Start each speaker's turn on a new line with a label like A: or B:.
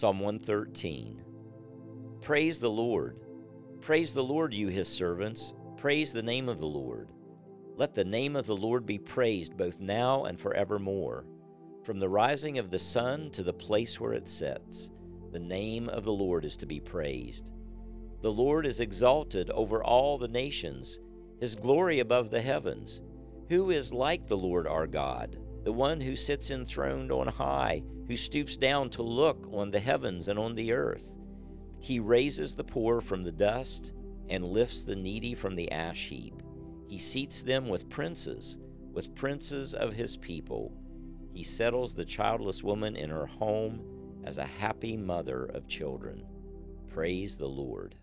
A: Psalm 113. Praise the Lord. Praise the Lord, you his servants. Praise the name of the Lord. Let the name of the Lord be praised both now and forevermore. From the rising of the sun to the place where it sets, the name of the Lord is to be praised. The Lord is exalted over all the nations, his glory above the heavens. Who is like the Lord our God, the one who sits enthroned on high, who stoops down to look on the heavens and on the earth? He raises the poor from the dust and lifts the needy from the ash heap. He seats them with princes, with princes of his people. He settles the childless woman in her home as a happy mother of children. Praise the Lord.